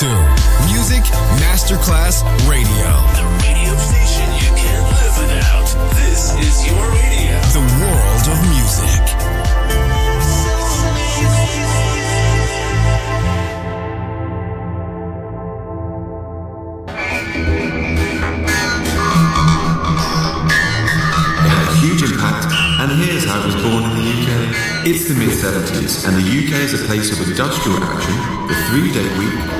to Music Masterclass Radio. The radio station you can't live without. This is your radio. The world of music. Had a huge impact, and here's how it was born in the UK. It's the mid 70s, and the UK is a place of industrial action, the three day week,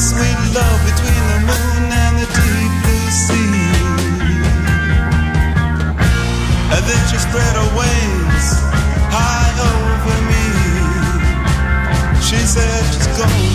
sweet love between the moon and the deep blue sea. And then she spread her wings high over me. She said gone.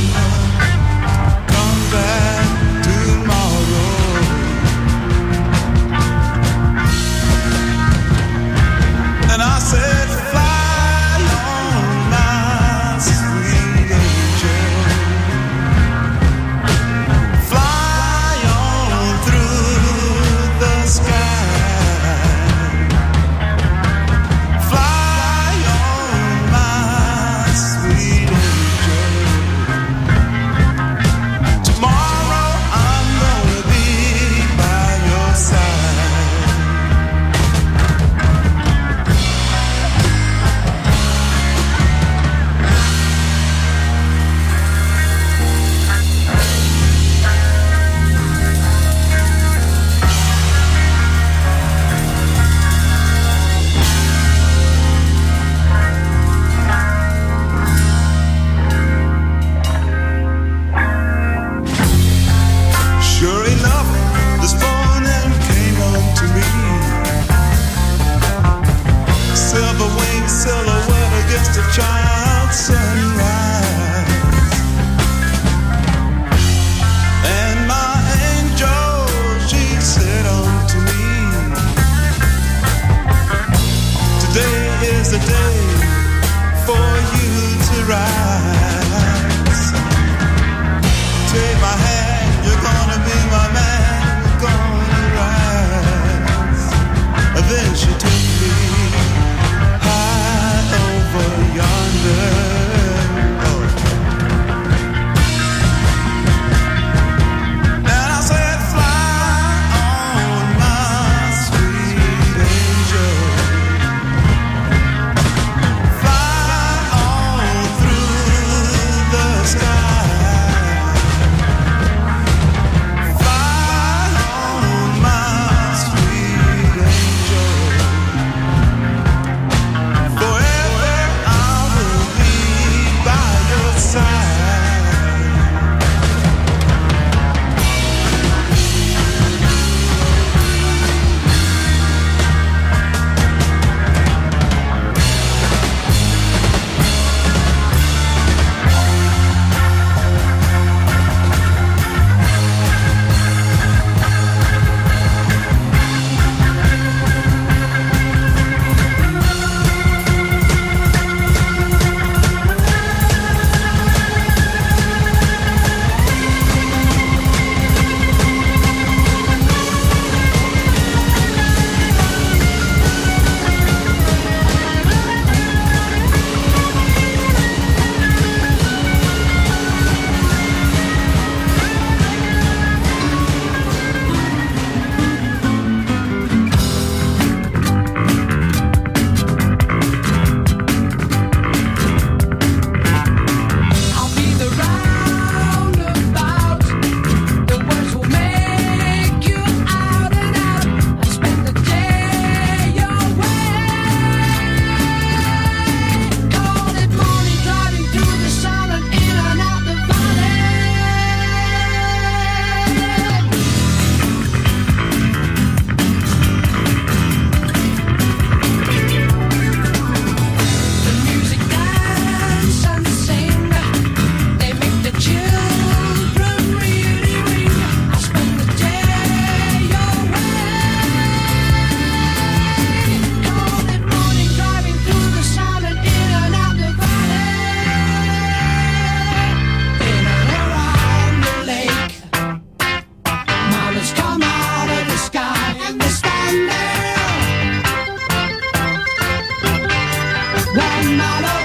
One mile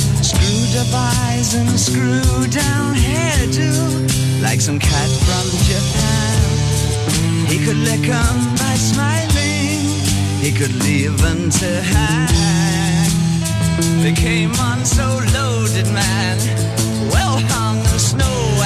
Devise and screw down hairdo like some cat from Japan. He could lick 'em by smiling, he could leave 'em to hang. They came on so loaded, man, well hung and snow.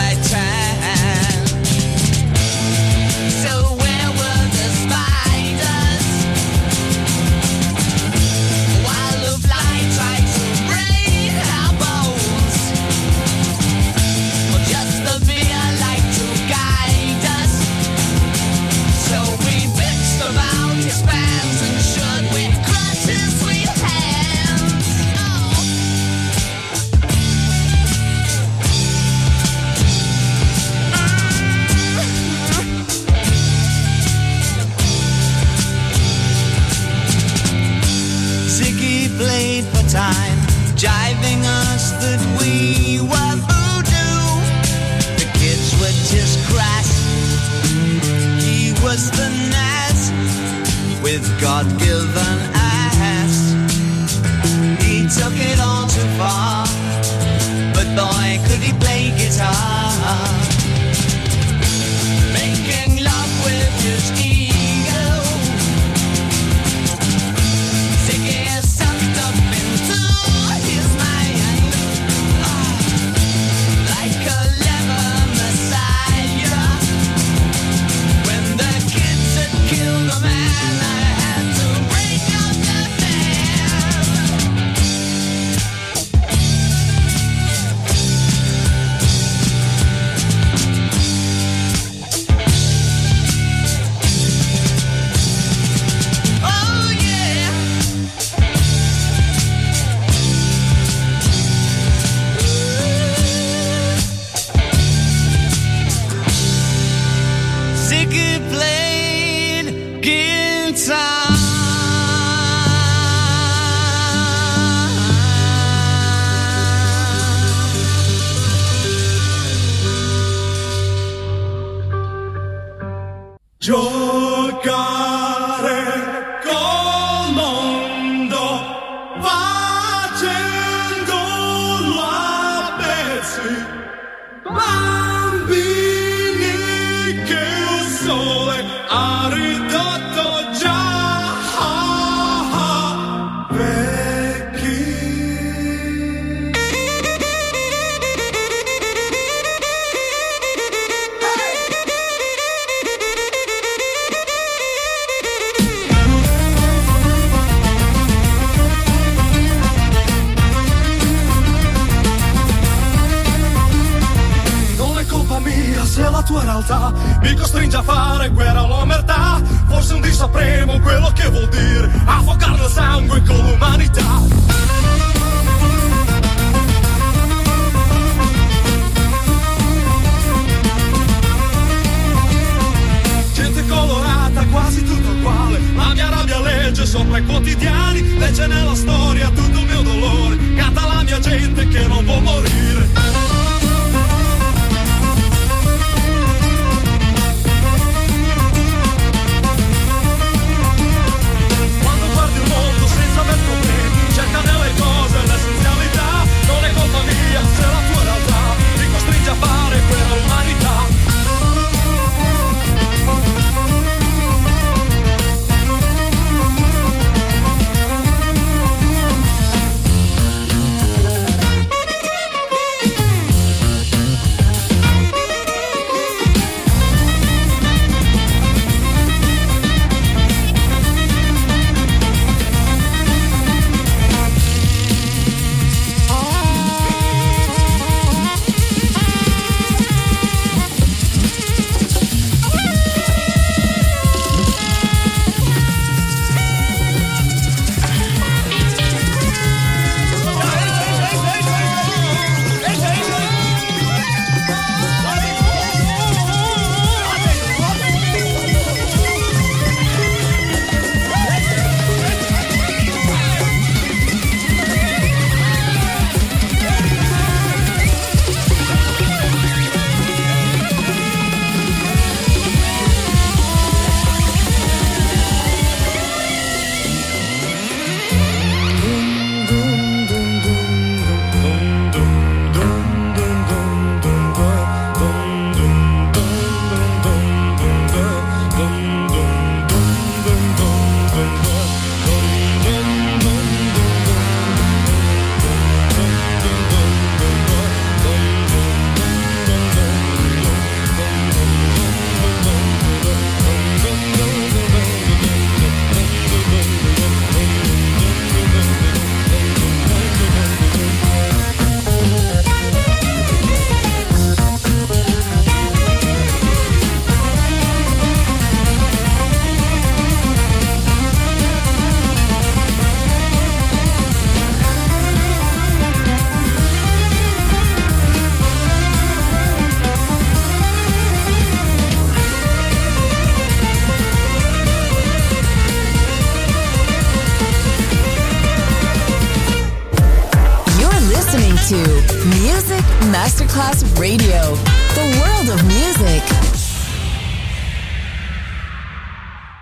Masterclass Radio, the world of music.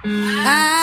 I've